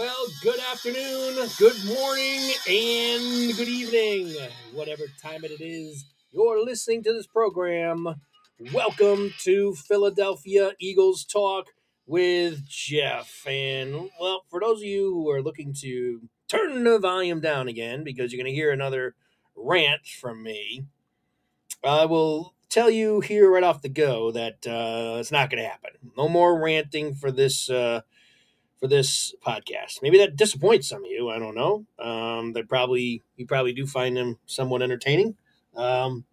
Well, good afternoon, good morning, and good evening. Whatever time it is you're listening to this program, welcome to Philadelphia Eagles Talk with Geoff. And, well, for those of you who are looking to turn the volume down again because you're going to hear another rant from me, I will tell you here right off the go that uh, it's not going to happen. No more ranting for this. Uh, for this podcast. Maybe that disappoints some of you. I don't know. Um, they probably you probably do find them somewhat entertaining. Um,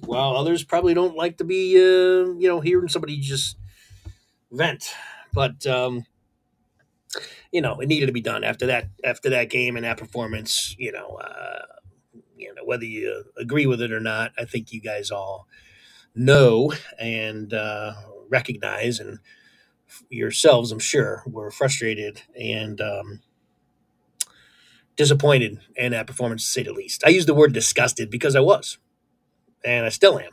while others probably don't like to be, uh, you know, hearing somebody just vent. But um, you know, it needed to be done after that after that game and that performance. You know, uh, you know whether you agree with it or not. I think you guys all know and uh, recognize and yourselves, I'm sure, were frustrated and um, disappointed in that performance, to say the least. I use the word disgusted because I was, and I still am.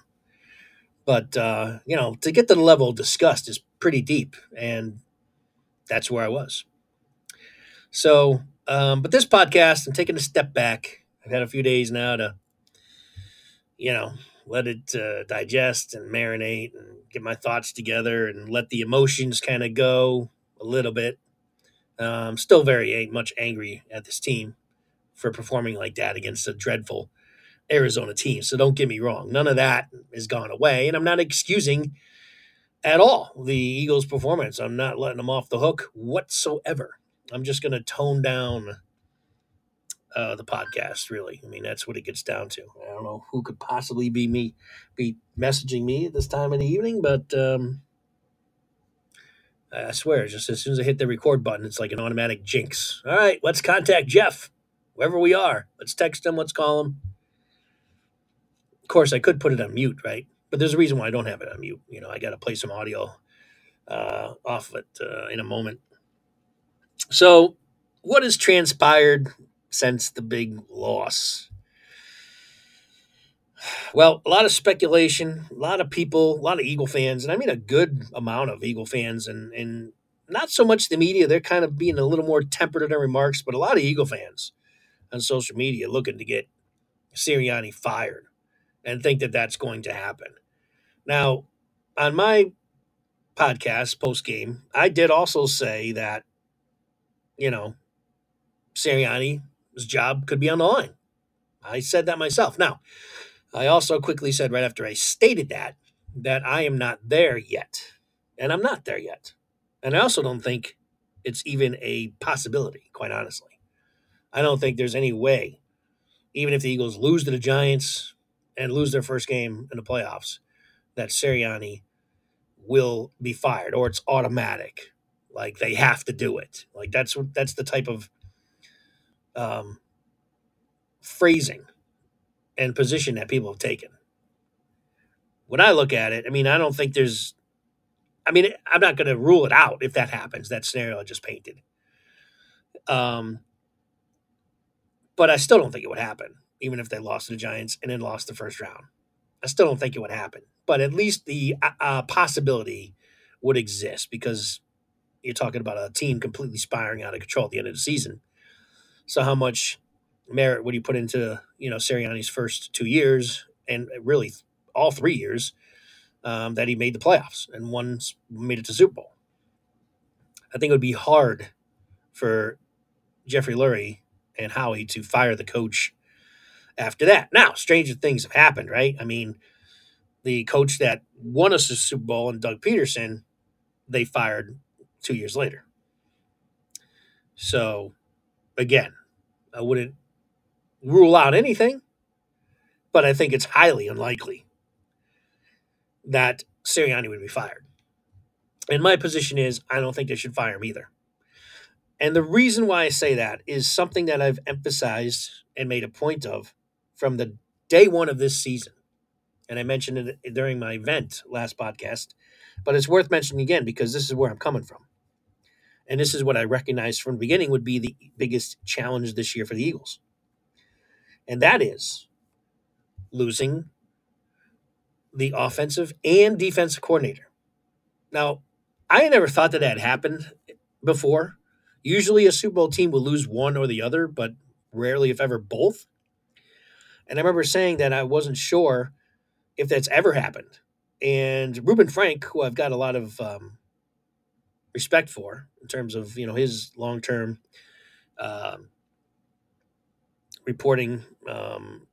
But uh, you know, to get to the level of disgust is pretty deep, and that's where I was. So, um, but this podcast, I'm taking a step back. I've had a few days now to, you know, let it uh, digest and marinate and get my thoughts together and let the emotions kind of go a little bit. Um, still very much angry at this team for performing like that against a dreadful Arizona team. So don't get me wrong. None of that has gone away. And I'm not excusing at all the Eagles' performance. I'm not letting them off the hook whatsoever. I'm just going to tone down uh, the podcast. Really, I mean that's what it gets down to. I don't know who could possibly be me, be messaging me at this time of the evening, but um, I swear, just as soon as I hit the record button, it's like an automatic jinx. All right, let's contact Geoff, wherever we are. Let's text him. Let's call him. Of course, I could put it on mute, right? But there's a reason why I don't have it on mute. You know, I got to play some audio uh, off of it uh, in a moment. So, what has transpired since the big loss? Well, a lot of speculation, a lot of people, a lot of Eagle fans, and I mean a good amount of Eagle fans, and and not so much the media. They're kind of being a little more tempered in their remarks, but a lot of Eagle fans on social media looking to get Sirianni fired and think that that's going to happen. Now, on my podcast post game, I did also say that, you know, Sirianni's job could be on the line. I said that myself. Now, I also quickly said right after I stated that, that I am not there yet. And I'm not there yet. And I also don't think it's even a possibility, quite honestly. I don't think there's any way, even if the Eagles lose to the Giants and lose their first game in the playoffs, that Sirianni will be fired or it's automatic. Like they have to do it. Like that's that's the type of um, phrasing and position that people have taken. When I look at it, I mean, I don't think there's. I mean, I'm not going to rule it out if that happens. That scenario I just painted. Um, but I still don't think it would happen, even if they lost to the Giants and then lost the first round. I still don't think it would happen, but at least the uh, uh possibility would exist because you're talking about a team completely spiraling out of control at the end of the season. So how much merit would you put into you know Sirianni's first two years and really all three years um, that he made the playoffs and one made it to Super Bowl? I think it would be hard for Jeffrey Lurie and Howie to fire the coach after that. Now, stranger things have happened, right? I mean, the coach that won us the Super Bowl and Doug Pederson, they fired two years later. So, again, I wouldn't rule out anything, but I think it's highly unlikely that Sirianni would be fired. And my position is I don't think they should fire him either. And the reason why I say that is something that I've emphasized and made a point of from the day one of this season. And I mentioned it during my event last podcast, but it's worth mentioning again because this is where I'm coming from. And this is what I recognized from the beginning would be the biggest challenge this year for the Eagles. And that is losing the offensive and defensive coordinator. Now, I never thought that had happened before Usually a Super Bowl team will lose one or the other, but rarely, if ever, both. And I remember saying that I wasn't sure if that's ever happened. And Reuben Frank, who I've got a lot of um, respect for in terms of you know his long term uh, reporting um,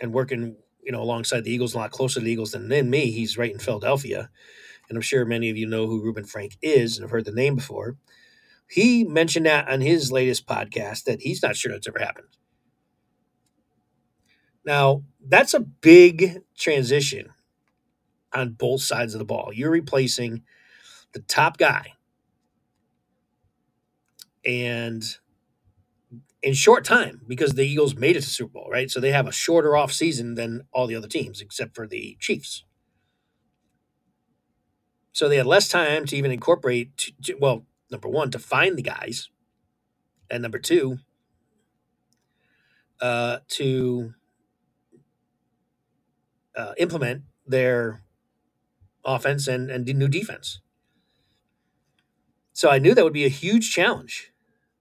and working you know alongside the Eagles a lot closer to the Eagles than, than me. He's right in Philadelphia, and I'm sure many of you know who Reuben Frank is and have heard the name before. He mentioned that on his latest podcast that he's not sure that's ever happened. Now, that's a big transition on both sides of the ball. You're replacing the top guy. And in short time, because the Eagles made it to Super Bowl, right? So they have a shorter off season than all the other teams, except for the Chiefs. So they had less time to even incorporate, to, to, well, number one, to find the guys, and number two, uh, to uh, implement their offense and, and new defense. So I knew that would be a huge challenge.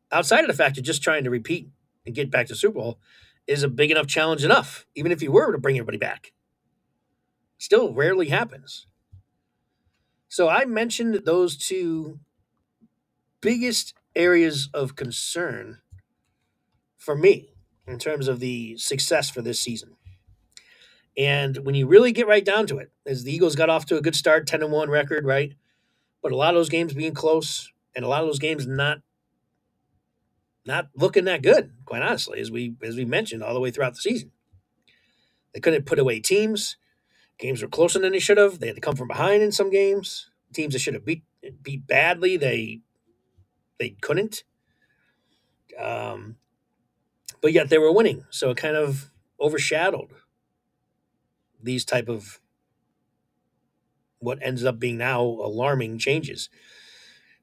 Outside of the fact of just trying to repeat and get back to Super Bowl is a big enough challenge enough, even if you were to bring everybody back. Still rarely happens. So I mentioned those two biggest areas of concern for me in terms of the success for this season. And when you really get right down to it, as the Eagles got off to a good start, 10 and 1 record, right? But a lot of those games being close and a lot of those games not not looking that good, quite honestly, as we as we mentioned all the way throughout the season. They couldn't put away teams. Games were closer than they should have. They had to come from behind in some games. Teams that should have beat beat badly, they they couldn't. Um, but yet they were winning, so it kind of overshadowed these type of what ends up being now alarming changes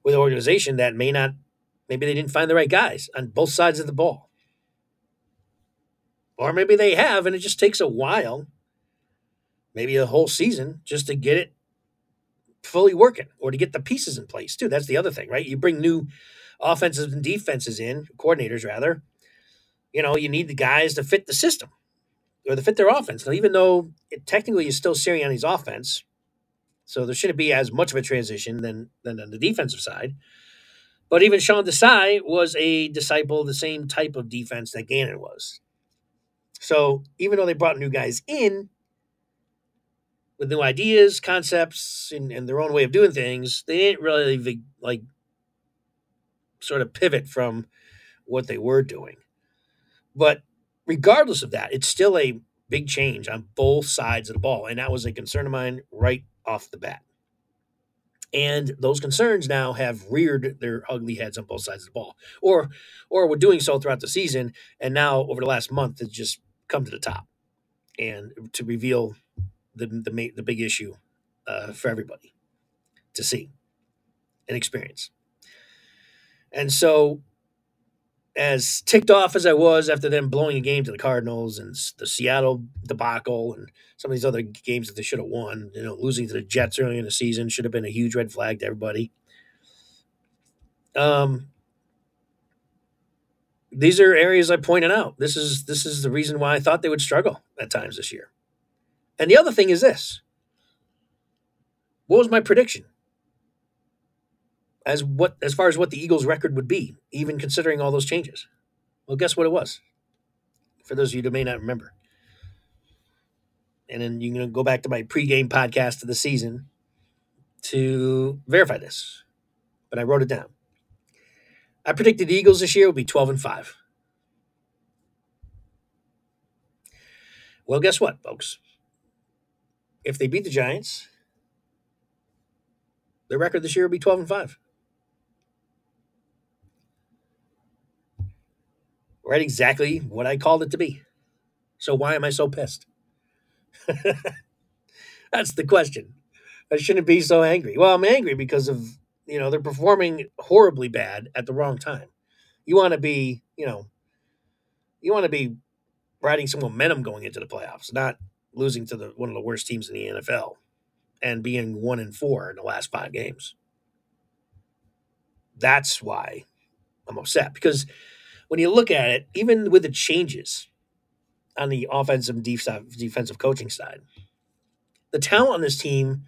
with an organization that may not maybe they didn't find the right guys on both sides of the ball. Or maybe they have and it just takes a while maybe a whole season just to get it fully working or to get the pieces in place too. That's the other thing right? You bring new offenses and defenses in coordinators rather. You know you need the guys to fit the system or to fit their offense. Now, even though it, technically is still Sirianni's offense, so there shouldn't be as much of a transition than than on the defensive side. But even Sean Desai was a disciple of the same type of defense that Gannon was. So even though they brought new guys in with new ideas, concepts, and, and their own way of doing things, they didn't really like sort of pivot from what they were doing. But regardless of that, it's still a big change on both sides of the ball. And that was a concern of mine right off the bat. And those concerns now have reared their ugly heads on both sides of the ball, or, or were doing so throughout the season. And now, over the last month, it's just come to the top, and to reveal the the, the big issue uh, for everybody to see and experience. And so, as ticked off as I was after them blowing a game to the Cardinals and the Seattle debacle and some of these other games that they should have won, you know, losing to the Jets early in the season should have been a huge red flag to everybody. Um, these are areas I pointed out. This is this is the reason why I thought they would struggle at times this year. And the other thing is this. What was my prediction? As what as far as what the Eagles' record would be, even considering all those changes. Well, guess what it was? For those of you who may not remember. And then you can go back to my pregame podcast of the season to verify this. But I wrote it down. I predicted the Eagles this year would be 12 and 5. Well, guess what, folks? If they beat the Giants, their record this year will be 12 and 5. Right exactly what I called it to be. So why am I so pissed? That's the question. I shouldn't be so angry. Well, I'm angry because of, you know, they're performing horribly bad at the wrong time. You want to be, you know, you want to be riding some momentum going into the playoffs, not losing to the one of the worst teams in the NFL and being one and four in the last five games. That's why I'm upset because when you look at it, even with the changes on the offensive and defensive coaching side, the talent on this team,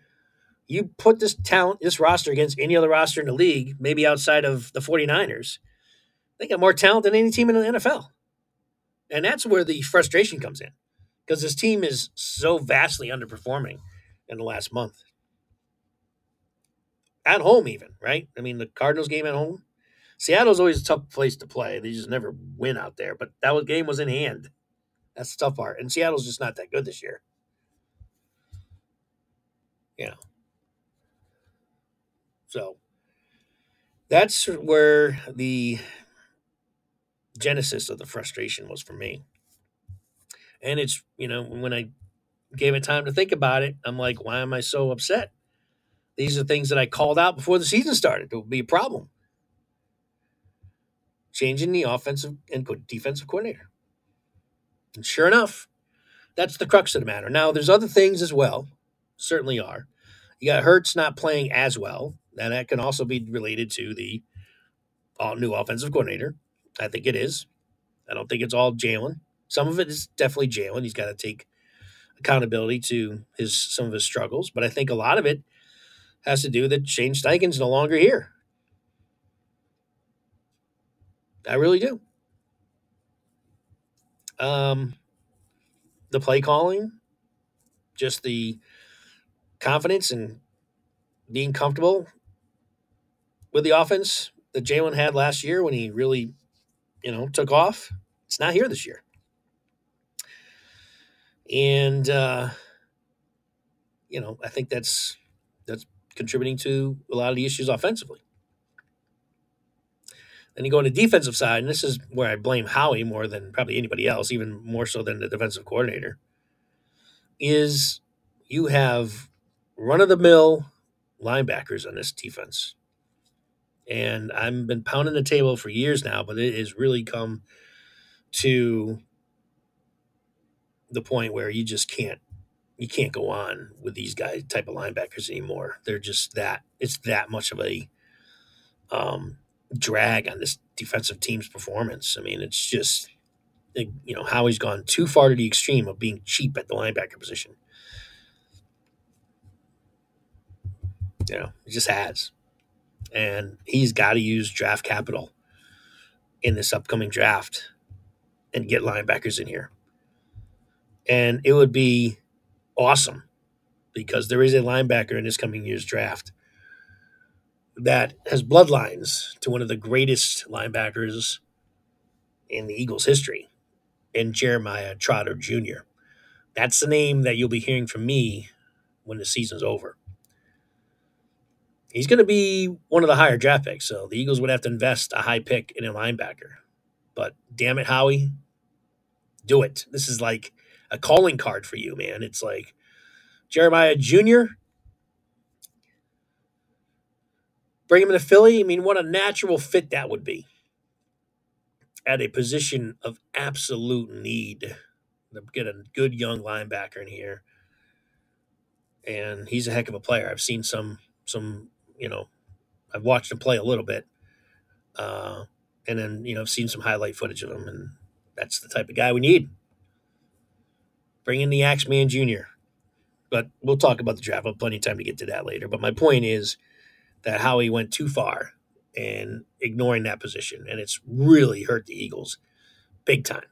you put this talent, this roster against any other roster in the league, maybe outside of the 49ers, they got more talent than any team in the NFL. And that's where the frustration comes in because this team is so vastly underperforming in the last month. At home, even, right? I mean, the Cardinals game at home. Seattle's always a tough place to play. They just never win out there. But that game was in hand. That's the tough part. And Seattle's just not that good this year. You know. So that's where the genesis of the frustration was for me. And it's, you know, when I gave it time to think about it, I'm like, why am I so upset? These are things that I called out before the season started. It would be a problem. Changing the offensive and defensive coordinator. And sure enough, that's the crux of the matter. Now, there's other things as well, certainly are. You got Hurts not playing as well, and that can also be related to the all new offensive coordinator. I think it is. I don't think it's all Jalen. Some of it is definitely Jalen. He's got to take accountability to his some of his struggles, but I think a lot of it has to do that Shane Steichen's no longer here. I really do. Um, the play calling, just the confidence and being comfortable with the offense that Jalen had last year when he really, you know, took off. It's not here this year. And uh, you know, I think that's that's contributing to a lot of the issues offensively. Then you go on the defensive side, and this is where I blame Howie more than probably anybody else, even more so than the defensive coordinator. Is you have run of the mill linebackers on this defense. And I've been pounding the table for years now, but it has really come to the point where you just can't you can't go on with these guys type of linebackers anymore. They're just that it's that much of a um, drag on this defensive team's performance. I mean, it's just you know how he's gone too far to the extreme of being cheap at the linebacker position. You know, he just has, and he's got to use draft capital in this upcoming draft and get linebackers in here. And it would be awesome because there is a linebacker in this coming year's draft that has bloodlines to one of the greatest linebackers in the Eagles' history, in Jeremiah Trotter Jr. That's the name that you'll be hearing from me when the season's over. He's going to be one of the higher draft picks, so the Eagles would have to invest a high pick in a linebacker. But damn it, Howie, do it. This is like a calling card for you, man. It's like Jeremiah Jr. Bring him to Philly. I mean, what a natural fit that would be at a position of absolute need. Get a good young linebacker in here, and he's a heck of a player. I've seen some some you know, I've watched him play a little bit, uh, and then you know I've seen some highlight footage of him, and that's the type of guy we need. Bring in the Axeman Jr. But we'll talk about the draft. I'll have plenty of time to get to that later. But my point is that Howie went too far and ignoring that position, and it's really hurt the Eagles big time.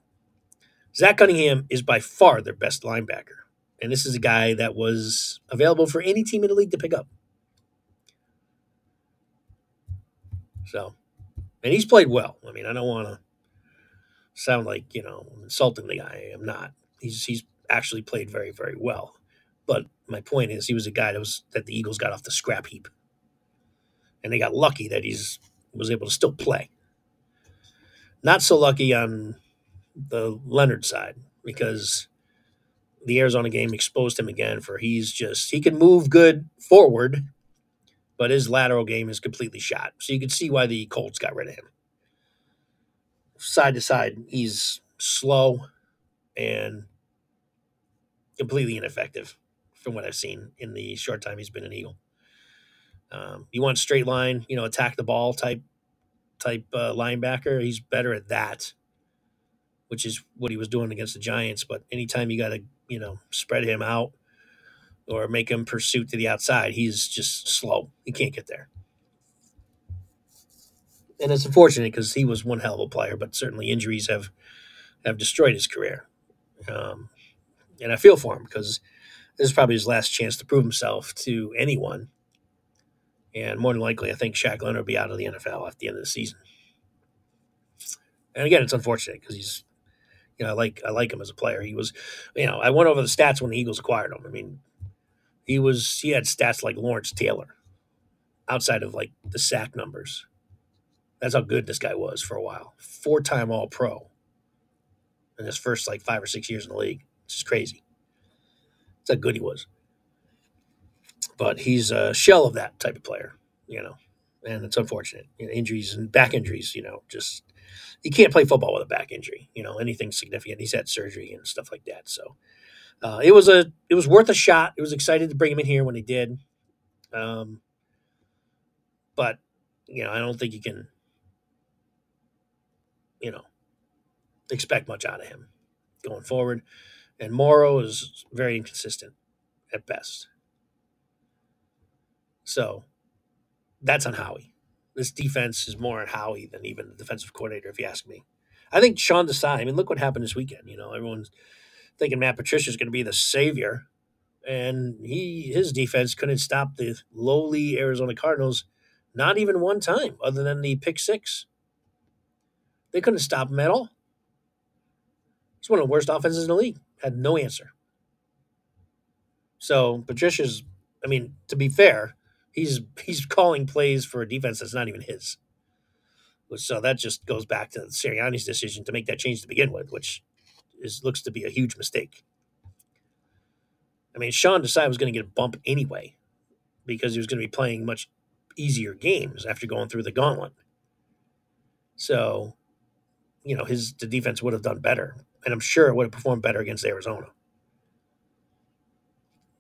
Zach Cunningham is by far their best linebacker, and this is a guy that was available for any team in the league to pick up. So, and he's played well. I mean, I don't want to sound like you know insulting the guy. I'm not. He's he's actually played very very well. But my point is, he was a guy that was that the Eagles got off the scrap heap, and they got lucky that he's was able to still play. Not so lucky on the Leonard side because the Arizona game exposed him again for he's just he can move good forward, but his lateral game is completely shot. So you can see why the Colts got rid of him. Side to side, he's slow and completely ineffective from what I've seen in the short time he's been an Eagle. Um, you want straight line, you know, attack the ball type type uh, linebacker. He's better at that, which is what he was doing against the Giants. But anytime you got to, you know, spread him out or make him pursuit to the outside, he's just slow. He can't get there. And it's unfortunate because he was one hell of a player, but certainly injuries have have destroyed his career. Um, and I feel for him because this is probably his last chance to prove himself to anyone. And more than likely, I think Shaq Leonard will be out of the NFL at the end of the season. And again, it's unfortunate because he's, you know, I like I like him as a player. He was, you know, I went over the stats when the Eagles acquired him. I mean, he was he had stats like Lawrence Taylor, outside of like the sack numbers. That's how good this guy was for a while. Four time All Pro in his first like five or six years in the league. It's just crazy. That's how good he was. But he's a shell of that type of player, you know, and it's unfortunate. You know, injuries and back injuries, you know, just you can't play football with a back injury, you know, anything significant. He's had surgery and stuff like that. So uh, it was a it was worth a shot. It was excited to bring him in here when he did. Um, but you know, I don't think you can, you know, expect much out of him going forward. And Morrow is very inconsistent at best. So that's on Howie. This defense is more on Howie than even the defensive coordinator, if you ask me. I think Sean Desai, I mean, look what happened this weekend. You know, everyone's thinking Matt Patricia is going to be the savior. And he his defense couldn't stop the lowly Arizona Cardinals not even one time, other than the pick six. They couldn't stop him at all. It's one of the worst offenses in the league. Had no answer. So Patricia's, I mean, to be fair, he's he's calling plays for a defense that's not even his. So that just goes back to Sirianni's decision to make that change to begin with, which is looks to be a huge mistake. I mean, Sean Desai was going to get a bump anyway because he was going to be playing much easier games after going through the gauntlet. So, you know, his the defense would have done better, and I'm sure it would have performed better against Arizona.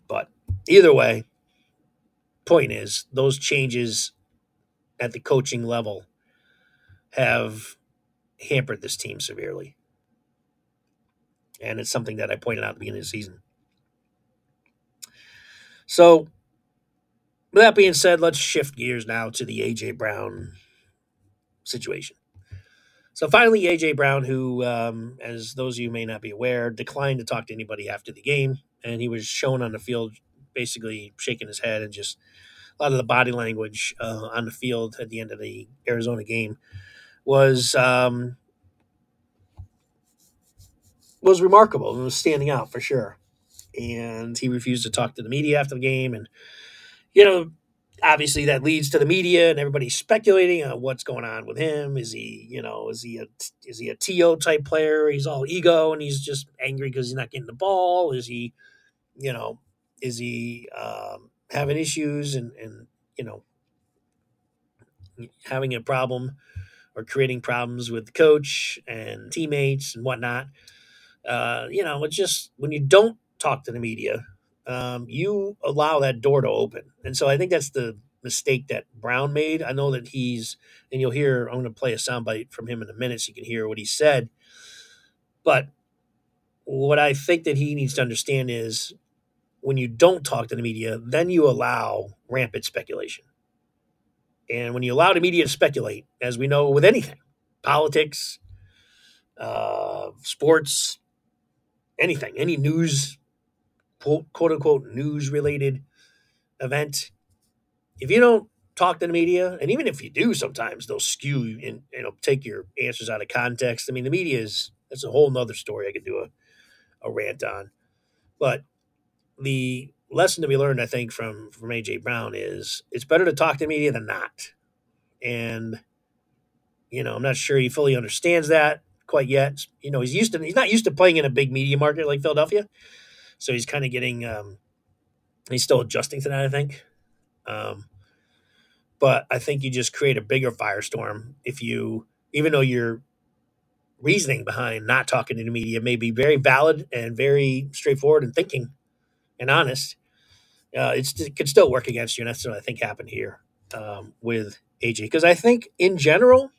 But either way, point is those changes at the coaching level have hampered this team severely. And it's something that I pointed out at the beginning of the season. So, with that being said, let's shift gears now to the AJ Brown situation. So finally, AJ Brown, who, um, as those of you may not be aware, declined to talk to anybody after the game, and he was shown on the field basically shaking his head and just a lot of the body language uh, on the field at the end of the Arizona game was um, was remarkable and was standing out for sure. And he refused to talk to the media after the game, and you know, obviously that leads to the media and everybody speculating on what's going on with him. Is he, you know, is he a is he a to type player? He's all ego and he's just angry because he's not getting the ball. Is he, you know, is he um, having issues and and you know having a problem or creating problems with the coach and teammates and whatnot? Uh, you know, it's just when you don't talk to the media um, you allow that door to open. And so I think that's the mistake that Brown made. I know that he's, and you'll hear, I'm going to play a soundbite from him in a minute so you can hear what he said. But what I think that he needs to understand is when you don't talk to the media, then you allow rampant speculation. And when you allow the media to speculate, as we know with anything, politics, uh, sports, anything, any news quote, quote unquote news related event, if you don't talk to the media, and even if you do, sometimes they'll skew and you know take your answers out of context. I mean, the media is that's a whole nother story. I could do a, a rant on, but the lesson to be learned, I think, from from AJ Brown is it's better to talk to media than not. And you know, I'm not sure he fully understands that quite yet. You know, he's used to he's not used to playing in a big media market like Philadelphia. So he's kind of getting, um, he's still adjusting to that, I think. Um, but I think you just create a bigger firestorm if you, even though your reasoning behind not talking to the media may be very valid and very straightforward and thinking and honest, uh, it could still work against you. And that's what I think happened here um, with AJ. Because I think in general,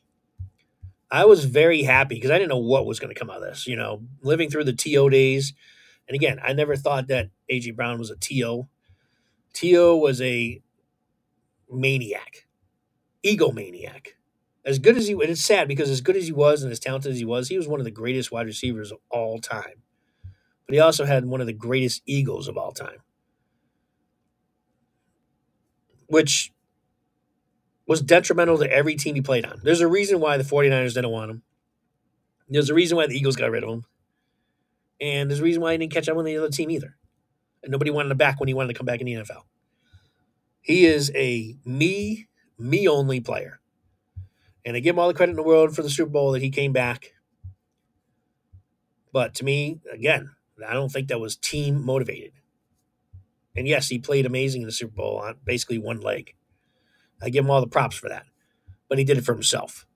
I was very happy because I didn't know what was going to come out of this. You know, living through the TO days, and again, I never thought that AJ Brown was a TO. TO was a maniac, egomaniac. As good as he, and it's sad because as good as he was and as talented as he was, he was one of the greatest wide receivers of all time. But he also had one of the greatest egos of all time, which was detrimental to every team he played on. There's a reason why the 49ers didn't want him. There's a reason why the Eagles got rid of him. And there's a reason why he didn't catch up with the other team either. And nobody wanted him back when he wanted to come back in the NFL. He is a me, me only player. And I give him all the credit in the world for the Super Bowl that he came back. But to me, again, I don't think that was team motivated. And yes, he played amazing in the Super Bowl on basically one leg. I give him all the props for that. But he did it for himself.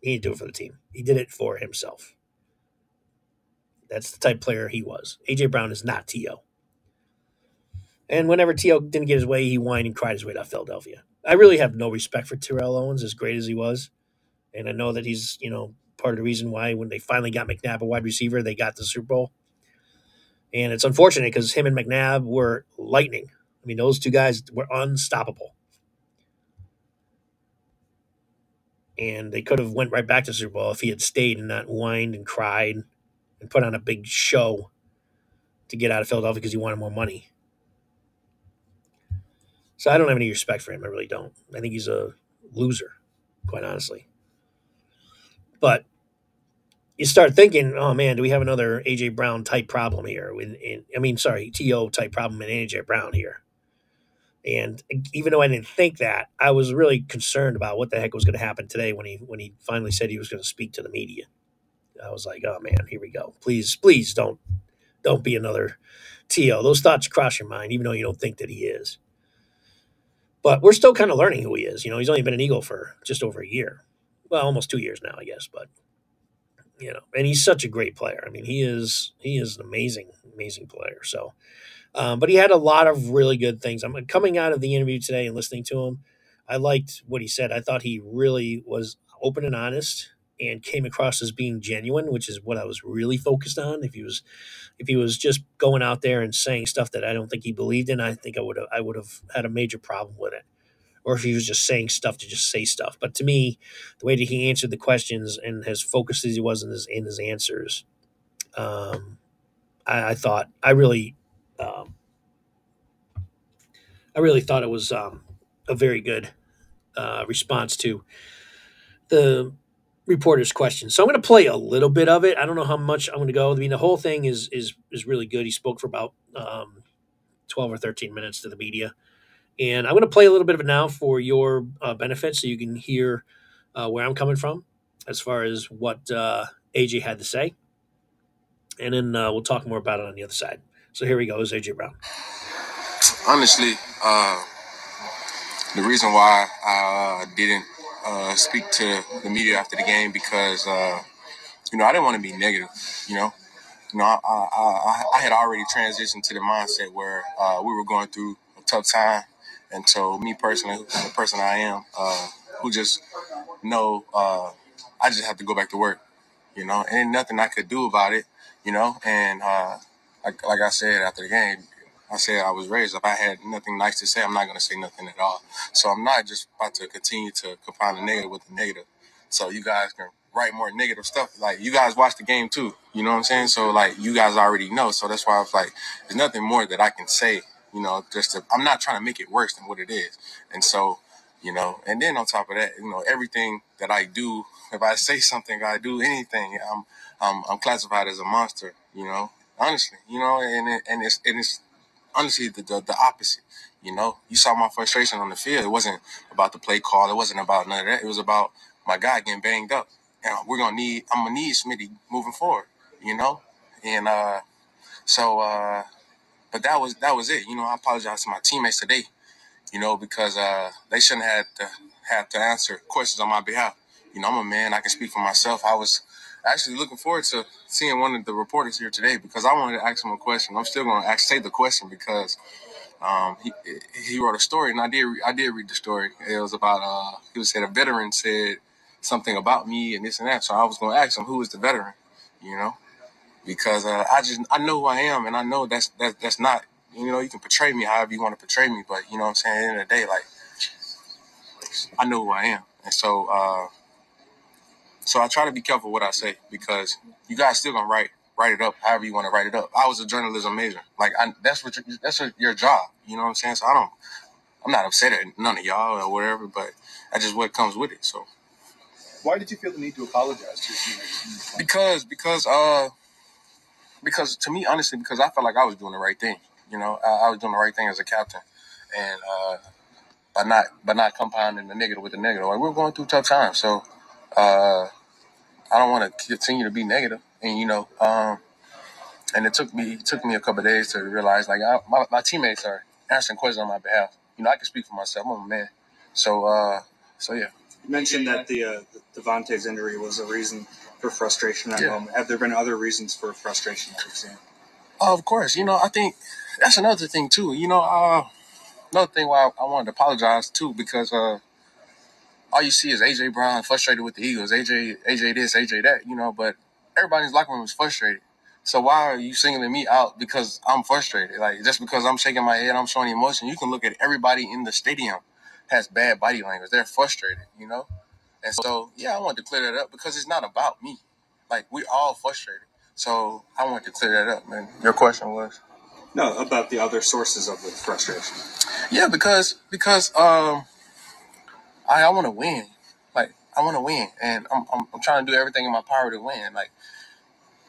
He didn't do it for the team. He did it for himself. That's the type player he was. AJ Brown is not T.O. And whenever T.O. didn't get his way, he whined and cried his way to Philadelphia. I really have no respect for Terrell Owens, as great as he was. And I know that he's, you know, part of the reason why when they finally got McNabb a wide receiver, they got the Super Bowl. And it's unfortunate because him and McNabb were lightning. I mean, those two guys were unstoppable. And they could have went right back to Super Bowl if he had stayed and not whined and cried and put on a big show to get out of Philadelphia because he wanted more money. So I don't have any respect for him. I really don't. I think he's a loser, quite honestly. But you start thinking, oh man, do we have another AJ Brown type problem here? In, in, I mean, sorry, TO type problem in AJ Brown here. And even though I didn't think that, I was really concerned about what the heck was going to happen today when he when he finally said he was going to speak to the media. I was like, oh man, here we go. Please, please don't don't be another TO. Those thoughts cross your mind, even though you don't think that he is. But we're still kind of learning who he is. You know, he's only been an Eagle for just over a year. Well, almost two years now, I guess. But you know, and he's such a great player. I mean, he is he is an amazing, amazing player. So, um, but he had a lot of really good things. I'm coming out of the interview today and listening to him. I liked what he said. I thought he really was open and honest and came across as being genuine, which is what I was really focused on. If he was, if he was just going out there and saying stuff that I don't think he believed in, I think I would have, I would have had a major problem with it. Or if he was just saying stuff to just say stuff. But to me, the way that he answered the questions and as focused as he was in his in his answers, um, I, I thought I really, um, I really thought it was um, a very good uh, response to the reporter's question. So I'm going to play a little bit of it. I don't know how much I'm going to go. I mean, the whole thing is is is really good. He spoke for about um, 12 or 13 minutes to the media, and I'm going to play a little bit of it now for your uh, benefit, so you can hear uh, where I'm coming from as far as what uh, AJ had to say, and then uh, we'll talk more about it on the other side. So here we go. Is AJ Brown? Honestly, uh, the reason why I didn't uh, speak to the media after the game because you know I didn't want to be negative. You know, you know I, I, I, I had already transitioned to the mindset where we were going through a tough time, and so me personally, the person I am, uh, who just know uh, I just have to go back to work. You know, and nothing I could do about it. You know, and uh, like like I said after the game, I said I was raised. If I had nothing nice to say, I'm not going to say nothing at all. So I'm not just about to continue to compound the negative with the negative. So you guys can write more negative stuff. Like you guys watch the game too. You know what I'm saying? So like you guys already know. So that's why I was like, there's nothing more that I can say. You know, just to, I'm not trying to make it worse than what it is. And so, you know, and then on top of that, you know, everything that I do, if I say something, I do anything, I'm I'm, I'm classified as a monster. You know, honestly, you know, and it, and it's and it's honestly the, the the opposite. You know, you saw my frustration on the field. It wasn't about the play call. It wasn't about none of that. It was about my guy getting banged up. And we're gonna need. I'm gonna need Smitty moving forward. You know, and uh, so. uh but that was that was it. You know, I apologize to my teammates today. You know, because uh, they shouldn't have to have to answer questions on my behalf. You know, I'm a man. I can speak for myself. I was actually looking forward to seeing one of the reporters here today because I wanted to ask him a question. I'm still going to ask say the question because um, he he wrote a story and I did I did read the story. It was about uh he was said a veteran said something about me and this and that. So I was going to ask him who is the veteran, you know, because uh, I just I know who I am, and I know that's that's that's not you know you can portray me however you want to portray me, but you know what I'm saying. At the end of the day, like I know who I am, and so uh, so I try to be careful what I say because you guys still gonna write write it up however you want to write it up. I was a journalism major, like I, that's what your, that's what your job. You know what I'm saying? So I don't I'm not upset at none of y'all or whatever, but that's just what comes with it. So Why did you feel the need to apologize to your teammates? because because uh because to me honestly because I felt like I was doing the right thing. You know, I, I was doing the right thing as a captain, and uh, by not by not compounding the negative with the negative. Like we're going through tough times, so uh, I don't want to continue to be negative. And you know, um, and it took me it took me a couple of days to realize like I, my, my teammates are answering questions on my behalf. You know, I can speak for myself. I'm a man, so uh, so yeah. You mentioned that the uh, DeVonta's injury was a reason for frustration at Yeah. home. Have there been other reasons for frustration that you've seen? Of course, you know, I think that's another thing too. You know, uh, another thing why I, I wanted to apologize too because uh, all you see is AJ Brown frustrated with the Eagles. AJ, AJ this, AJ that. You know, but everybody in his locker room is frustrated. So why are you singling me out because I'm frustrated? Like just because I'm shaking my head, I'm showing emotion. You can look at everybody in the stadium has bad body language. They're frustrated. You know, and so yeah, I wanted to clear that up because it's not about me. Like we're all frustrated. So I wanted to clear that up, man. Your question was. No, about the other sources of the frustration. Yeah, because because um I, I want to win. Like I want to win, and I'm, I'm I'm trying to do everything in my power to win. Like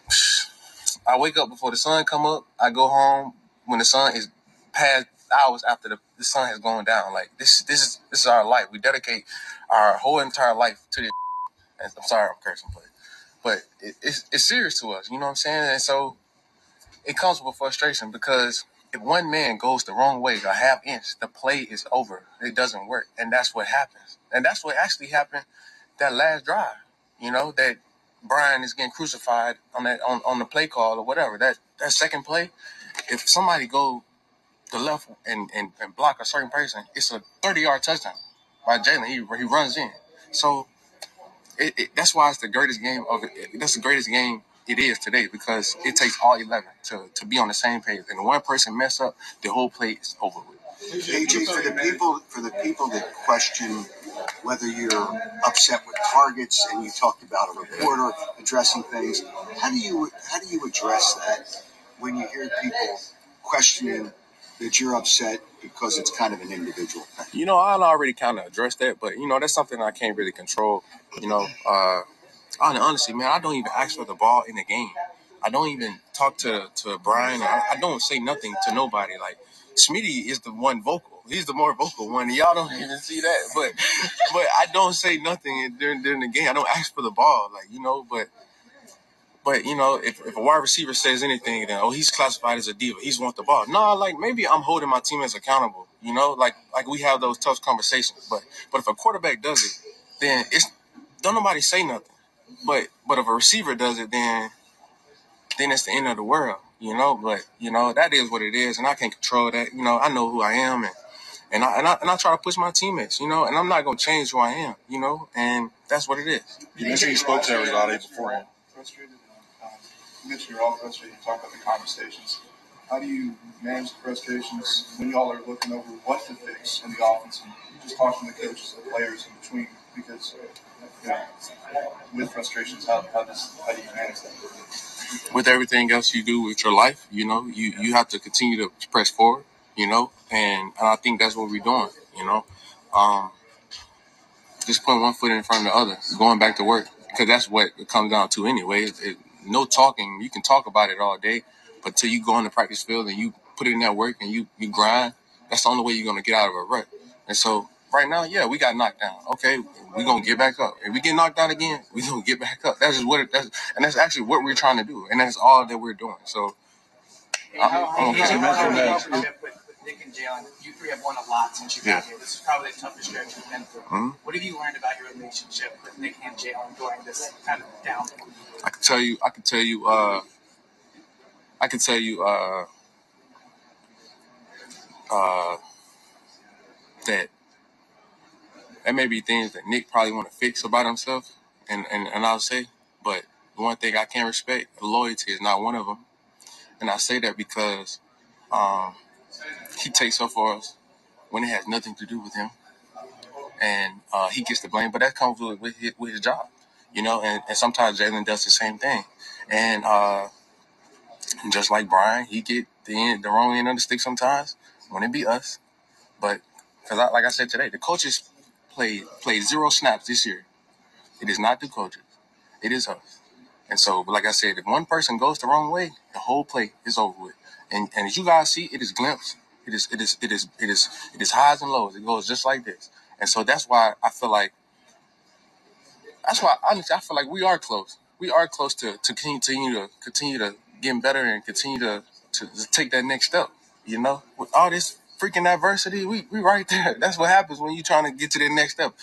I wake up before the sun come up. I go home when the sun is past hours after the, the sun has gone down. Like this this is this is our life. We dedicate our whole entire life to this. And I'm sorry, I'm cursing, but but it, it's it's serious to us. You know what I'm saying? And so it comes with frustration because if one man goes the wrong way, a half inch, the play is over. It doesn't work, and that's what happens. And that's what actually happened that last drive. You know that Brian is getting crucified on that on, on the play call or whatever. That that second play, if somebody go the left and, and, and block a certain person, it's a 30 yard touchdown by Jalen. He, he runs in. So it, it, that's why it's the greatest game of it. That's the greatest game it is today because it takes all 11 to, to be on the same page. And one person mess up, the whole play is over with. AJ, for the people for the people that question whether you're upset with targets, and you talked about a reporter addressing things, how do you how do you address that when you hear people questioning that you're upset because it's kind of an individual thing? You know, I already kind of addressed that, but you know, that's something I can't really control. You know, uh, hon- honestly, man, I don't even ask for the ball in the game. I don't even talk to to Brian. I, I don't say nothing to nobody. Like Smitty is the one vocal. He's the more vocal one. Y'all don't even see that, but but I don't say nothing during during the game. I don't ask for the ball, like you know. But but you know, if, if a wide receiver says anything, then oh, he's classified as a diva. He's want the ball. No, like maybe I'm holding my teammates accountable. You know, like like we have those tough conversations. But but if a quarterback does it, then it's don't nobody say nothing. But but if a receiver does it, then then it's the end of the world. You know, but you know that is what it is, and I can't control that. You know, I know who I am, and and I and I, and I try to push my teammates. You know, and I'm not gonna change who I am. You know, and that's what it is. You mentioned you spoke to everybody beforehand. You mentioned you're all frustrated. You talk about the conversations. How do you manage the frustrations when y'all are looking over what to fix in the offense and just talking to the coaches and players in between? Because you know, with frustrations, how, how does how do you manage that? with everything else you do with your life, you know, you, you have to continue to press forward, you know, and, and I think that's what we're doing, you know. Um, just putting one foot in front of the other, going back to work, because that's what it comes down to anyway. It, it, no talking, you can talk about it all day, but till you go on the practice field and you put in that work and you, you grind, that's the only way you're going to get out of a rut. And so right now, yeah, we got knocked down. Okay, we're going to get back up. If we get knocked down again, we're going to get back up. That's just what it, that's, and that's actually what we're trying to do. And that's all that we're doing. So I'm, I'm okay. Hey, You how, how mentioned the that- relationship with, with Nick and Jalen? You three have won a lot since you got here. This is probably the toughest stretch you've been through. Mhm. What have you learned about your relationship with Nick and Jalen during this kind of down? I can tell you, I can tell you, uh, I can tell you, uh, uh, that That may be things that Nick probably want to fix about himself, and, and, and I'll say, but the one thing I can't respect, loyalty is not one of them. And I say that because um, he takes up for us when it has nothing to do with him, and uh, he gets the blame. But that comes with, with, his, with his job, you know. And, and sometimes Jalen does the same thing, and uh, just like Brian, he get the end, the wrong end of the stick sometimes when it be us. But because, I, like I said today, the coaches played played zero snaps this year. It is not the coaches, it is us. And so, but like I said, if one person goes the wrong way, the whole play is over with. And and as you guys see, it is glimpse. It is it is it is it is it is highs and lows. It goes just like this. And so that's why I feel like that's why honestly I feel like we are close. We are close to to continue to continue to getting better and continue to, to to take that next step. You know, with all this freaking adversity, we we right there. That's what happens when you're trying to get to the next step.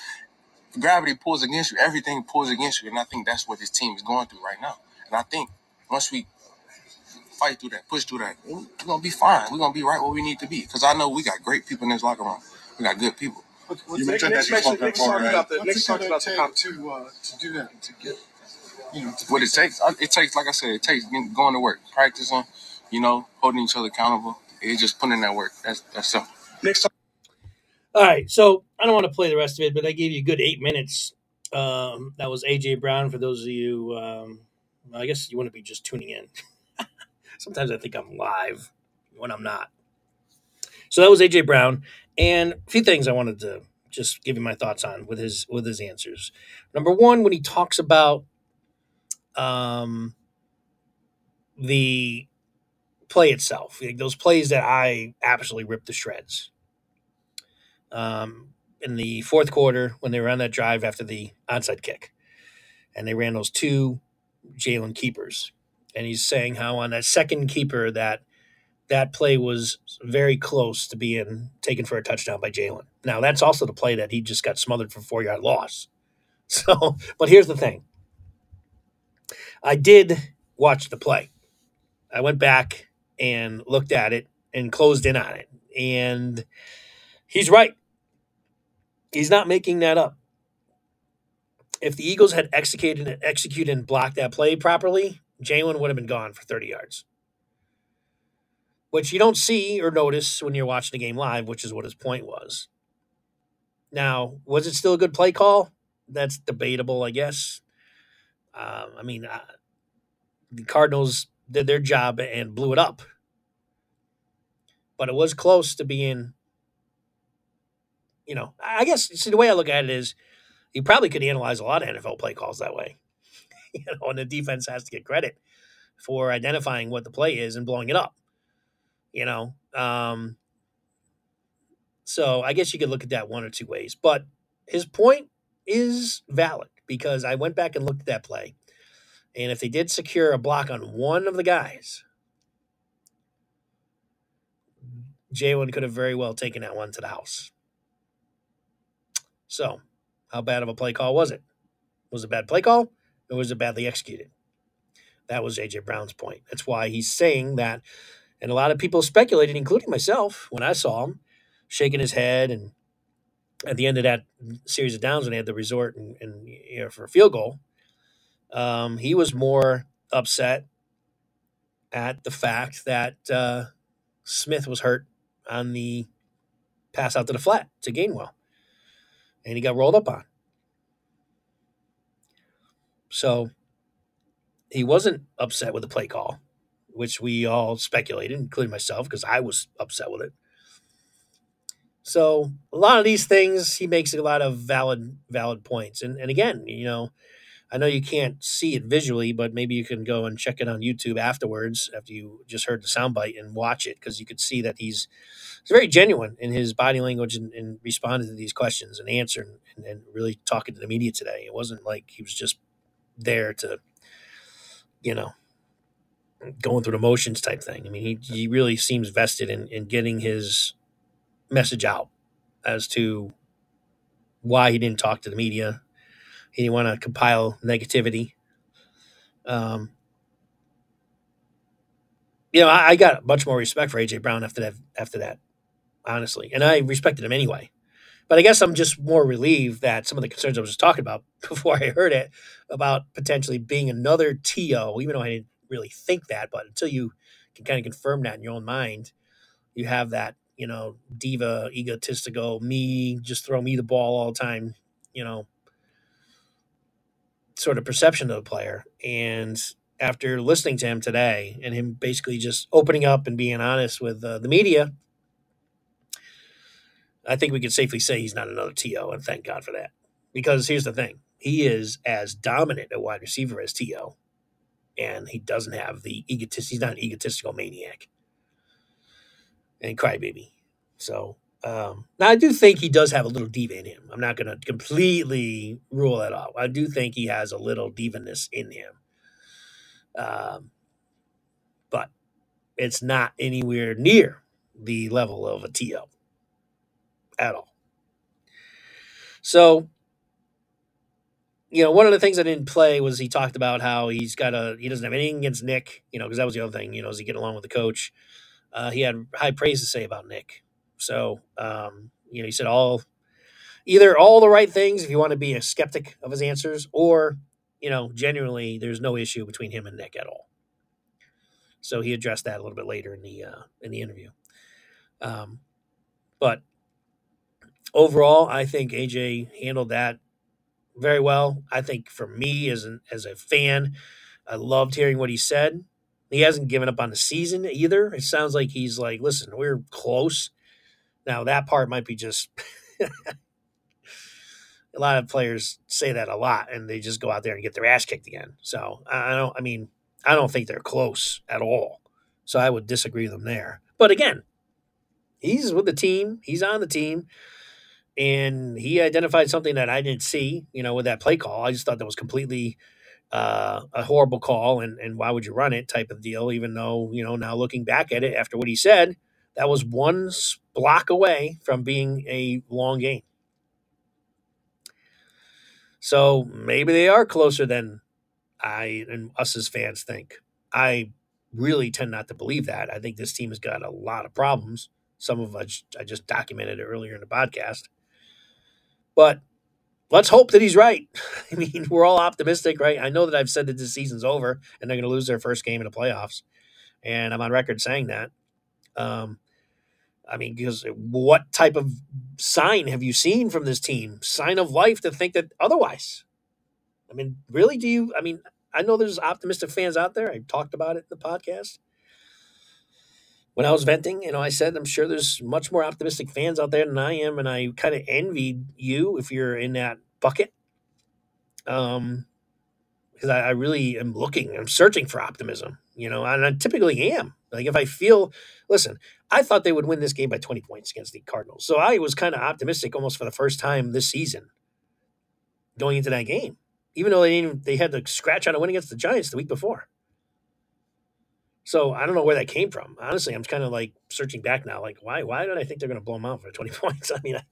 Gravity pulls against you. Everything pulls against you, and I think that's what this team is going through right now. And I think once we fight through that, push through that, we're gonna be fine. We're gonna be right where we need to be. Because I know we got great people in this locker room. We got good people. You Nick, mentioned that you mentioned, spoke that Nick's far, talked right? about the What's talked gonna about the comp. to uh, to do that to get you know What it fix takes, I- it takes, like I said, it takes getting- going to work, practicing, you know, holding each other accountable. It's just putting in that work. That's that's simple. Nick's All right, so I don't want to play the rest of it, but I gave you a good eight minutes. Um, that was AJ Brown. For those of you, um, I guess you want to be just tuning in. Sometimes I think I'm live when I'm not. So that was AJ Brown, and a few things I wanted to just give you my thoughts on with his with his answers. Number one, when he talks about um, the play itself, like those plays that I absolutely ripped to shreds. Um, in the fourth quarter, when they were on that drive after the onside kick, and they ran those two Jalen keepers, and he's saying how on that second keeper that that play was very close to being taken for a touchdown by Jalen. Now that's also the play that he just got smothered for four yard loss. So, but here's the thing: I did watch the play. I went back and looked at it and closed in on it, and he's right. He's not making that up. If the Eagles had executed executed and blocked that play properly, Jalen would have been gone for 30 yards. Which you don't see or notice when you're watching the game live, which is what his point was. Now, was it still a good play call? That's debatable, I guess. Um, I mean, uh, the Cardinals did their job and blew it up, but it was close to being. You know, I guess see the way I look at it is, you probably could analyze a lot of NFL play calls that way. you know, and the defense has to get credit for identifying what the play is and blowing it up. You know, um, so I guess you could look at that one or two ways. But his point is valid because I went back and looked at that play, and if they did secure a block on one of the guys, Jalen could have very well taken that one to the house. So, how bad of a play call was it? Was it a bad play call, or was it badly executed? That was AJ Brown's point. That's why he's saying that, and a lot of people speculated, including myself, when I saw him shaking his head, and at the end of that series of downs when they had the resort and, and you know, for a field goal, um, he was more upset at the fact that uh, Smith was hurt on the pass out to the flat to Gainwell, and he got rolled up on. So he wasn't upset with the play call, which we all speculated, including myself, because I was upset with it. So a lot of these things, he makes a lot of valid valid points. And and again, you know, I know you can't see it visually, but maybe you can go and check it on YouTube afterwards after you just heard the soundbite and watch it because you could see that he's he's very genuine in his body language and, and responding to these questions and answering and, and really talking to the media today. It wasn't like he was just there to, you know, going through the motions type thing. I mean, he, he really seems vested in, in getting his message out as to why he didn't talk to the media. He didn't want to compile negativity. Um, you know, I, I got much more respect for AJ Brown after that. After that, honestly, and I respected him anyway. But I guess I'm just more relieved that some of the concerns I was just talking about before I heard it about potentially being another TO, even though I didn't really think that, but until you can kind of confirm that in your own mind, you have that, you know, diva, egotistical, me, just throw me the ball all the time, you know, sort of perception of the player. And after listening to him today and him basically just opening up and being honest with uh, the media, I think we can safely say he's not another TO, and thank God for that. Because here's the thing he is as dominant a wide receiver as TO, and he doesn't have the egotist, he's not an egotistical maniac and crybaby. So, um, now I do think he does have a little diva in him. I'm not going to completely rule that out. I do think he has a little divaness in him. Um, but it's not anywhere near the level of a TO at all. So, you know, one of the things I didn't play was he talked about how he's got a he doesn't have anything against Nick, you know, because that was the other thing, you know, is he getting along with the coach? Uh, he had high praise to say about Nick. So, um, you know, he said all either all the right things if you want to be a skeptic of his answers, or you know, genuinely, there's no issue between him and Nick at all. So he addressed that a little bit later in the uh, in the interview. Um, but overall, I think AJ handled that very well. I think for me as an as a fan, I loved hearing what he said. He hasn't given up on the season either. It sounds like he's like, listen, we're close. Now that part might be just a lot of players say that a lot and they just go out there and get their ass kicked again. So I don't I mean, I don't think they're close at all. So I would disagree with them there. But again, he's with the team. He's on the team and he identified something that I didn't see, you know, with that play call. I just thought that was completely uh, a horrible call, and and why would you run it type of deal. Even though you know now looking back at it after what he said, that was one block away from being a long game. So maybe they are closer than I and us as fans think. I really tend not to believe that. I think this team has got a lot of problems. Some of which I just documented earlier in the podcast. But let's hope that he's right. I mean, we're all optimistic, right? I know that I've said that this season's over and they're going to lose their first game in the playoffs, and I'm on record saying that. Um, I mean, because what type of sign have you seen from this team? Sign of life to think that otherwise. I mean, really? Do you? I mean, I know there's optimistic fans out there. I talked about it in the podcast when I was venting, you know, I said I'm sure there's much more optimistic fans out there than I am, and I kind of envied you if you're in that bucket. Um, because I, I, really am looking, I'm searching for optimism, you know, and I typically am. Like if I feel, listen, I thought they would win this game by 20 points against the Cardinals, so I was kind of optimistic almost for the first time this season going into that game, even though they didn't, they had to scratch out a win against the Giants the week before. So I don't know where that came from. Honestly, I'm kind of like searching back now. Like, why? Why did I think they're going to blow them out for 20 points? I mean, I,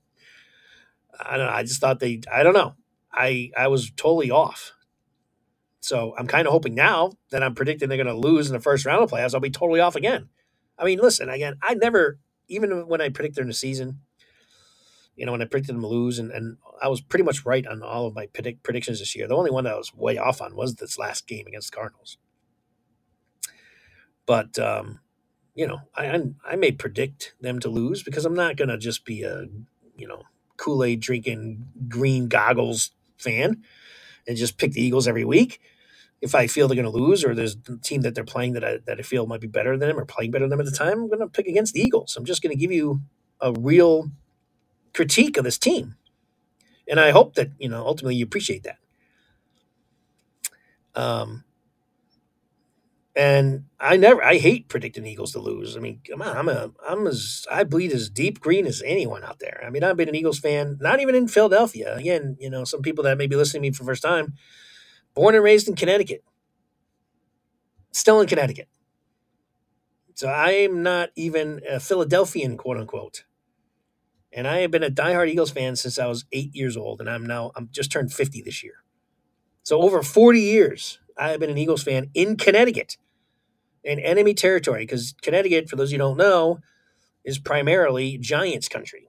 I don't know. I just thought they. I don't know. I I was totally off. So I'm kind of hoping now that I'm predicting they're going to lose in the first round of playoffs. I'll be totally off again. I mean, listen again. I never, even when I predicted in the season, you know, when I predicted them to lose, and, and I was pretty much right on all of my predict, predictions this year. The only one that I was way off on was this last game against the Cardinals. But um, you know, I I may predict them to lose because I'm not going to just be a you know Kool Aid drinking green goggles fan and just pick the Eagles every week. If I feel they're going to lose, or there's a team that they're playing that I that I feel might be better than them or playing better than them at the time, I'm going to pick against the Eagles. I'm just going to give you a real critique of this team, and I hope that you know ultimately you appreciate that. Um, and I never, I hate predicting Eagles to lose. I mean, come on, I'm a, I'm as, I bleed as deep green as anyone out there. I mean, I've been an Eagles fan, not even in Philadelphia. Again, you know, some people that may be listening to me for the first time, born and raised in Connecticut, still in Connecticut. So I am not even a Philadelphian, quote unquote. And I have been a diehard Eagles fan since I was eight years old, and I'm now, I'm just turned 50 this year. So over 40 years, I have been an Eagles fan in Connecticut in enemy territory because Connecticut, for those you don't know, is primarily Giants country.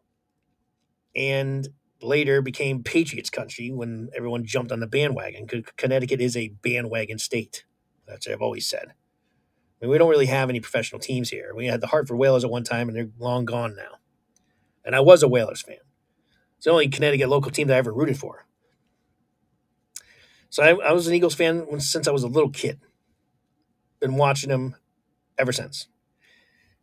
and later became Patriots country when everyone jumped on the bandwagon. Connecticut is a bandwagon state. That's what I've always said. I mean, we don't really have any professional teams here. We had the Hartford Whalers at one time, and they're long gone now. And I was a Whalers fan. It's the only Connecticut local team that I ever rooted for. So I, I was an Eagles fan since I was a little kid. Been watching them ever since.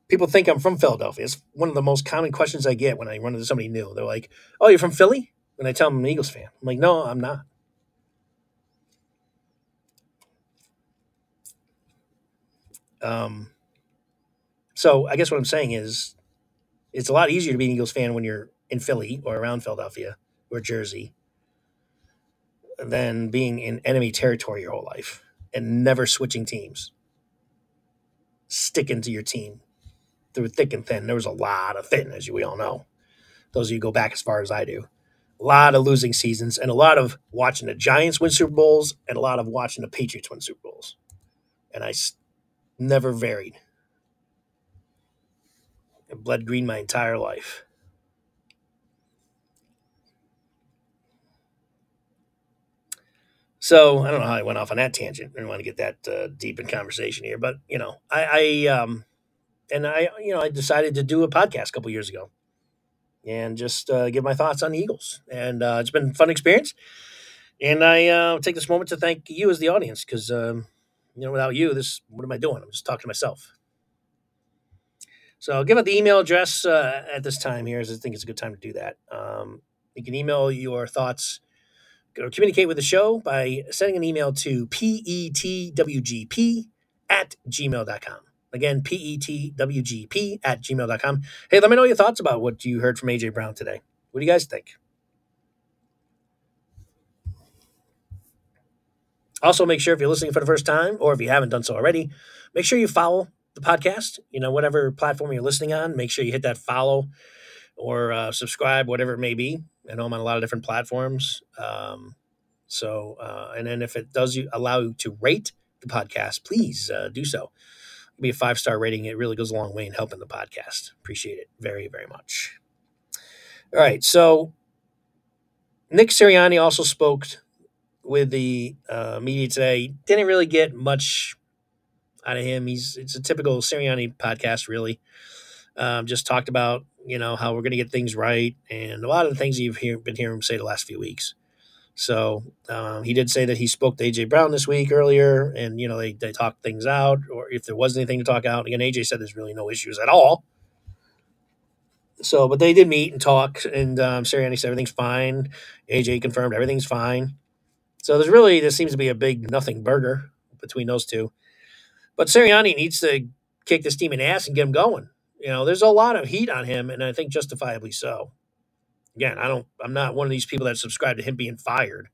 People think I'm from Philadelphia. It's one of the most common questions I get when I run into somebody new. They're like, "Oh, you're from Philly?" When I tell them I'm an Eagles fan, I'm like, "No, I'm not." Um, so I guess what I'm saying is, it's a lot easier to be an Eagles fan when you're in Philly or around Philadelphia or Jersey than being in enemy territory your whole life and never switching teams, sticking to your team through thick and thin. There was a lot of thin, as we all know. Those of you go back as far as I do. A lot of losing seasons and a lot of watching the Giants win Super Bowls and a lot of watching the Patriots win Super Bowls. And I never varied. I bled green my entire life. So I don't know how I went off on that tangent. I didn't want to get that uh, deep in conversation here, but you know, I, I um, and I, you know, I decided to do a podcast a couple years ago, and just uh, give my thoughts on the Eagles, and uh, it's been a fun experience. And I uh, take this moment to thank you as the audience because um, you know, without you, this what am I doing? I'm just talking to myself. So I'll give out the email address uh, at this time here, as I think it's a good time to do that. Um, you can email your thoughts or communicate with the show by sending an email to petwgp at gmail.com. Again, petwgp at gmail.com. Hey, let me know your thoughts about what you heard from AJ Brown today. What do you guys think? Also, make sure if you're listening for the first time or if you haven't done so already, make sure you follow the podcast. You know, whatever platform you're listening on, make sure you hit that follow or uh, subscribe, whatever it may be. I know I'm on a lot of different platforms. Um, so, uh, and then if it does allow you to rate the podcast, please uh, do so. Be a five star rating. It really goes a long way in helping the podcast. Appreciate it very, very much. All right. So, Nick Sirianni also spoke with the uh, media today. Didn't really get much out of him. He's it's a typical Sirianni podcast, really. Um, just talked about you know how we're going to get things right, and a lot of the things you've hear, been hearing him say the last few weeks. So um, he did say that he spoke to AJ Brown this week earlier, and you know they they talked things out, or if there was anything to talk out. Again, AJ said there's really no issues at all. So, but they did meet and talk, and um, Sirianni said everything's fine. AJ confirmed everything's fine. So there's really there seems to be a big nothing burger between those two. But Sirianni needs to kick this team in ass and get him going. You know, there's a lot of heat on him, and I think justifiably so. Again, I don't. I'm not one of these people that subscribe to him being fired.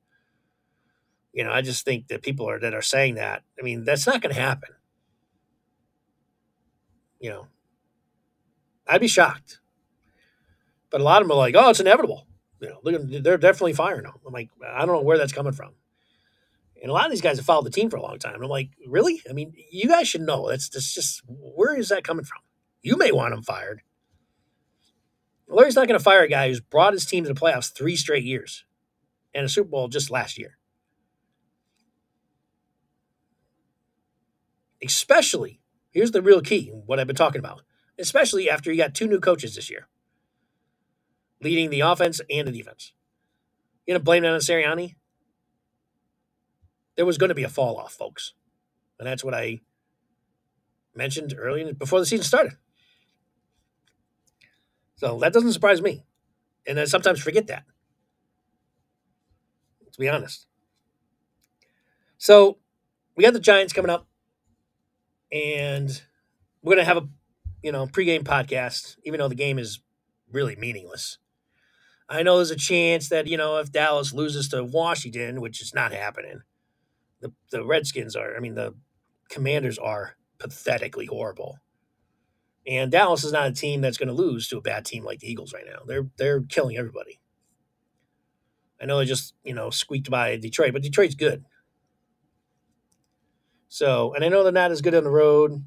You know, I just think that people are that are saying that. I mean, that's not going to happen. You know, I'd be shocked. But a lot of them are like, "Oh, it's inevitable." You know, they're definitely firing him. I'm like, I don't know where that's coming from. And a lot of these guys have followed the team for a long time. And I'm like, really? I mean, you guys should know. That's, that's just where is that coming from? You may want him fired. Lurie's not going to fire a guy who's brought his team to the playoffs three straight years and a Super Bowl just last year. Especially, here's the real key what I've been talking about, especially after you got two new coaches this year leading the offense and the defense. You know, blame that on Sirianni? there was going to be a fall off, folks. And that's what I mentioned earlier before the season started. So that doesn't surprise me. And I sometimes forget that. To be honest. So we got the Giants coming up, and we're gonna have a you know pregame podcast, even though the game is really meaningless. I know there's a chance that you know if Dallas loses to Washington, which is not happening, the the Redskins are. I mean, the Commanders are pathetically horrible. And Dallas is not a team that's going to lose to a bad team like the Eagles right now. They're they're killing everybody. I know they just you know squeaked by Detroit, but Detroit's good. So, and I know they're not as good on the road.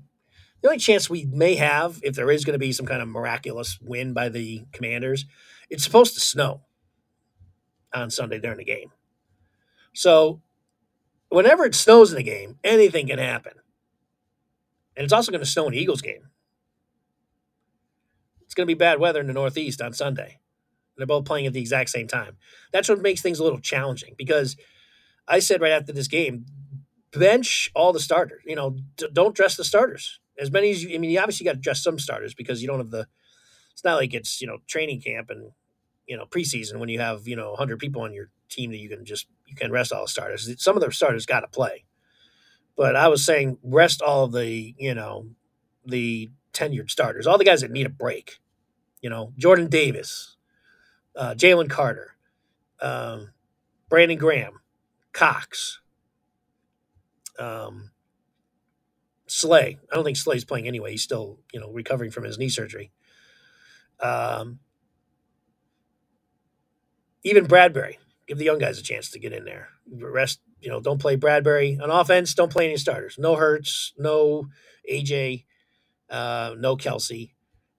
The only chance we may have, if there is going to be some kind of miraculous win by the Commanders, it's supposed to snow on Sunday during the game. So, whenever it snows in the game, anything can happen. And it's also going to snow in the Eagles game. It's going to be bad weather in the Northeast on Sunday. They're both playing at the exact same time. That's what makes things a little challenging because I said right after this game, bench all the starters. You know, d- don't dress the starters as many as you. I mean, you obviously got to dress some starters because you don't have the. It's not like it's you know training camp and you know preseason when you have you know 100 people on your team that you can just you can rest all the starters. Some of the starters got to play, but I was saying rest all the you know the tenured starters, all the guys that need a break. You know, Jordan Davis, uh, Jalen Carter, um, Brandon Graham, Cox, um, Slay. I don't think Slay's playing anyway. He's still, you know, recovering from his knee surgery. Um, even Bradberry. Give the young guys a chance to get in there. Rest, you know, don't play Bradberry on offense. Don't play any starters. No Hurts, no AJ, uh, no Kelce,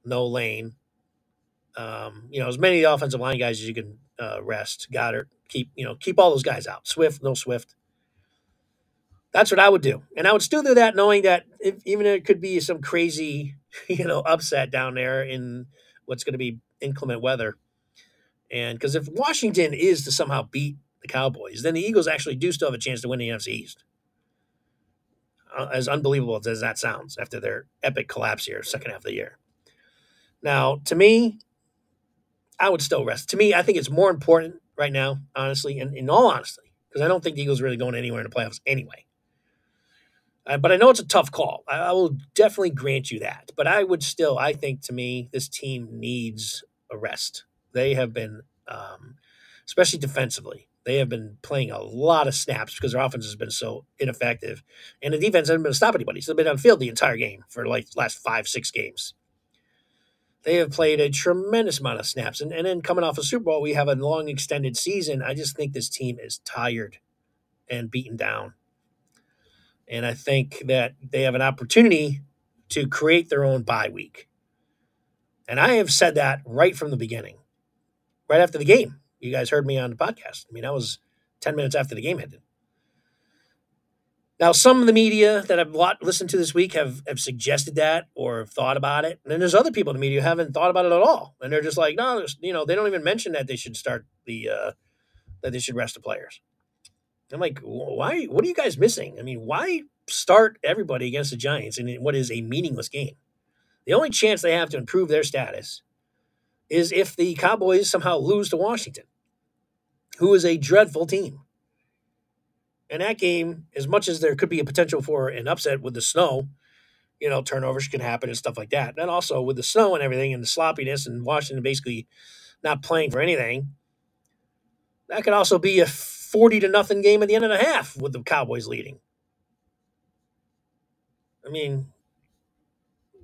no Lane. Um, you know, as many offensive line guys as you can uh, rest. Goedert, keep you know, keep all those guys out. Swift, no Swift. That's what I would do, and I would still do that, knowing that if, even it could be some crazy, you know, upset down there in what's going to be inclement weather. And because if Washington is to somehow beat the Cowboys, then the Eagles actually do still have a chance to win the NFC East. Uh, as unbelievable as that sounds after their epic collapse here, second half of the year. Now, to me, I would still rest. To me, I think it's more important right now, honestly, and in all honesty, because I don't think the Eagles are really going anywhere in the playoffs anyway. Uh, but I know it's a tough call. I, I, will definitely grant you that. But I would still, I think to me, this team needs a rest. They have been, um, especially defensively, they have been playing a lot of snaps because their offense has been so ineffective. And the defense hasn't been to stop anybody. So they've been on field the entire game for like last five, six games. They have played a tremendous amount of snaps. And, and then coming off a Super Bowl, we have a long extended season. I just think this team is tired and beaten down. And I think that they have an opportunity to create their own bye week. And I have said that right from the beginning, right after the game. You guys heard me on the podcast. I mean, that was 10 minutes after the game ended. Now, some of the media that I've listened to this week have, have suggested that or have thought about it. And then there's other people in the media who haven't thought about it at all. And they're just like, no, you know, they don't even mention that they should start the, uh, that they should rest the players. I'm like, why? What are you guys missing? I mean, why start everybody against the Giants in what is a meaningless game? The only chance they have to improve their status is if the Cowboys somehow lose to Washington, who is a dreadful team. And that game, as much as there could be a potential for an upset with the snow, you know, turnovers can happen and stuff like that. And also with the snow and everything and the sloppiness and Washington basically not playing for anything, that could also be a 40 to nothing game at the end of the half with the Cowboys leading. I mean,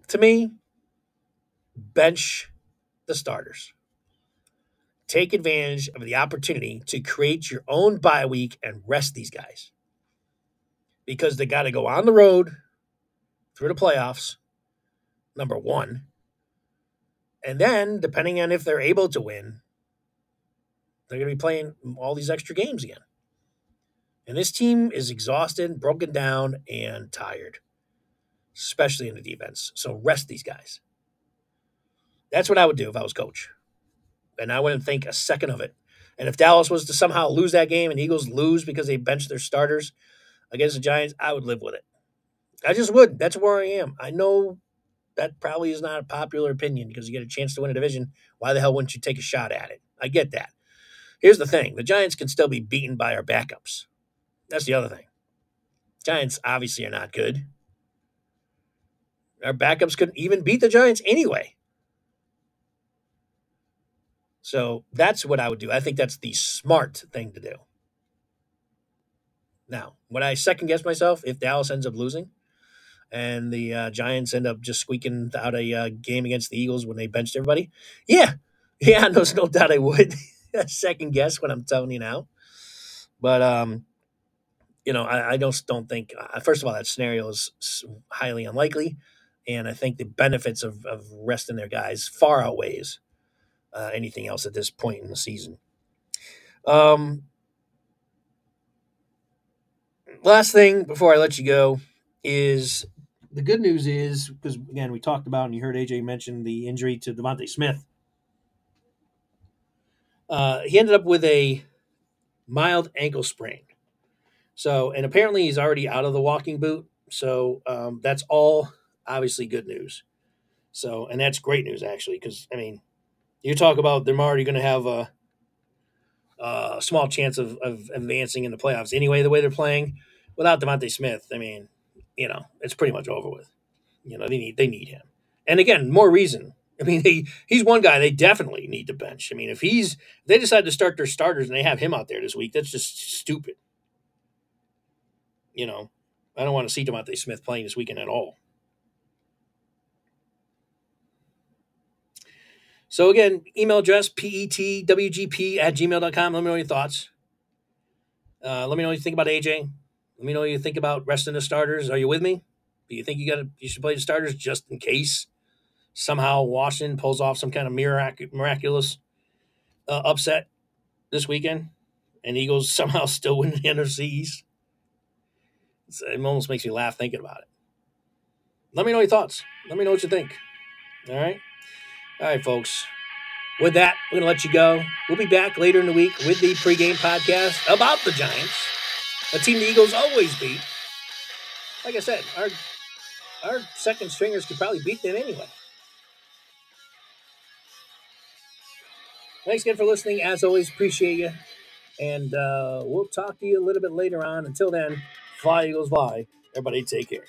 to me, bench the starters. Take advantage of the opportunity to create your own bye week and rest these guys. Because they got to go on the road through the playoffs, number one. And then, depending on if they're able to win, they're going to be playing all these extra games again. And this team is exhausted, broken down, and tired, especially in the defense. So rest these guys. That's what I would do if I was coach. And I wouldn't think a second of it. And if Dallas was to somehow lose that game and Eagles lose because they benched their starters against the Giants, I would live with it. I just would. That's where I am. I know that probably is not a popular opinion because you get a chance to win a division. Why the hell wouldn't you take a shot at it? I get that. Here's the thing the Giants can still be beaten by our backups. That's the other thing. Giants obviously are not good. Our backups couldn't even beat the Giants anyway. So that's what I would do. I think that's the smart thing to do. Now, would I second guess myself if Dallas ends up losing and the uh, Giants end up just squeaking out a uh, game against the Eagles when they benched everybody? Yeah. Yeah, there's no doubt I would. second guess what I'm telling you now. But um, you know, I, I just don't think. Uh, first of all, that scenario is highly unlikely. And I think the benefits of, of resting their guys far outweighs uh, anything else at this point in the season. Um, last thing before I let you go is the good news is because again we talked about and you heard AJ mention the injury to DeVonta Smith. Uh, he ended up with a mild ankle sprain. So and apparently he's already out of the walking boot. So um, that's all obviously good news. So and that's great news actually because I mean you talk about they're already going to have a, a small chance of, of advancing in the playoffs anyway the way they're playing without DeVonta Smith. I mean you know it's pretty much over with. You know they need they need him. And again, more reason. I mean, he, he's one guy they definitely need to bench. I mean, if he's if they decide to start their starters and they have him out there this week, that's just stupid. You know, I don't want to see DeVonta Smith playing this weekend at all. So again, email address petwgp at gmail.com. Let me know your thoughts. Uh, let me know what you think about AJ. Let me know what you think about resting the starters. Are you with me? Do you think you got to you should play the starters just in case somehow Washington pulls off some kind of mirac- miraculous uh, upset this weekend, and Eagles somehow still win the NFC East? It's, it almost makes me laugh thinking about it. Let me know your thoughts. Let me know what you think. All right. All right, folks. With that, we're going to let you go. We'll be back later in the week with the pregame podcast about the Giants, a team the Eagles always beat. Like I said, our our second stringers could probably beat them anyway. Thanks again for listening. As always, appreciate you. And uh, we'll talk to you a little bit later on. Until then, fly, Eagles, fly. Everybody take care.